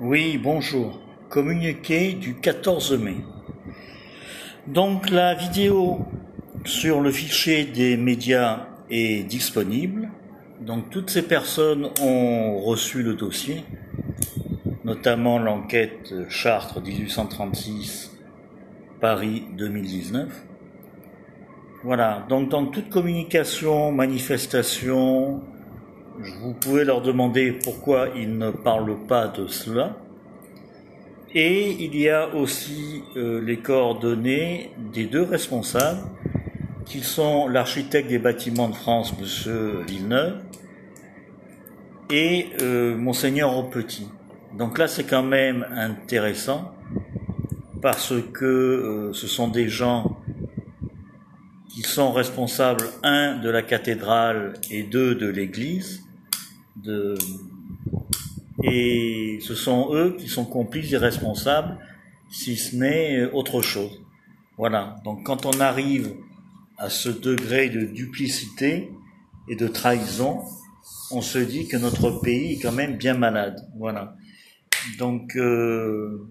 Oui, bonjour. Communiqué du 14 mai. Donc la vidéo sur le fichier des médias est disponible. Donc toutes ces personnes ont reçu le dossier, notamment l'enquête Chartres 1836, Paris 2019. Voilà, donc dans toute communication, manifestation, vous pouvez leur demander pourquoi ils ne parlent pas de cela. Et il y a aussi euh, les coordonnées des deux responsables, qui sont l'architecte des bâtiments de France, M. Villeneuve, et euh, Monseigneur Aupetit. Donc là, c'est quand même intéressant, parce que euh, ce sont des gens qui sont responsables, un, de la cathédrale et deux, de l'église. De... Et ce sont eux qui sont complices et responsables, si ce n'est autre chose. Voilà. Donc quand on arrive à ce degré de duplicité et de trahison, on se dit que notre pays est quand même bien malade. Voilà. Donc, euh,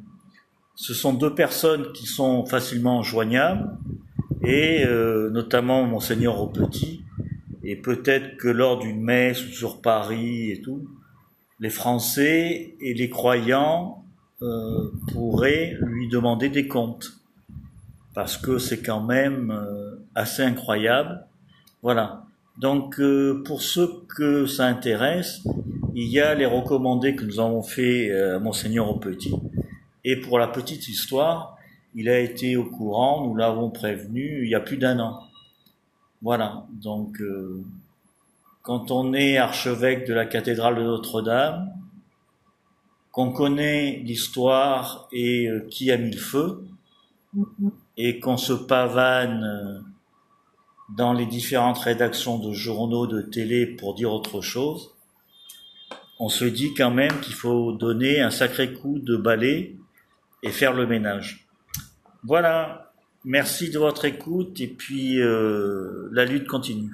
ce sont deux personnes qui sont facilement joignables, et euh, notamment monseigneur au petit et peut-être que lors d'une messe sur Paris et tout, les Français et les croyants euh, pourraient lui demander des comptes parce que c'est quand même euh, assez incroyable. Voilà. Donc pour ceux que ça intéresse, il y a les recommandés que nous avons fait à monseigneur au petit et pour la petite histoire, il a été au courant, nous l'avons prévenu il y a plus d'un an. Voilà, donc euh, quand on est archevêque de la cathédrale de Notre-Dame, qu'on connaît l'histoire et euh, qui a mis le feu, et qu'on se pavane euh, dans les différentes rédactions de journaux, de télé pour dire autre chose, on se dit quand même qu'il faut donner un sacré coup de balai et faire le ménage. Voilà, merci de votre écoute et puis euh, la lutte continue.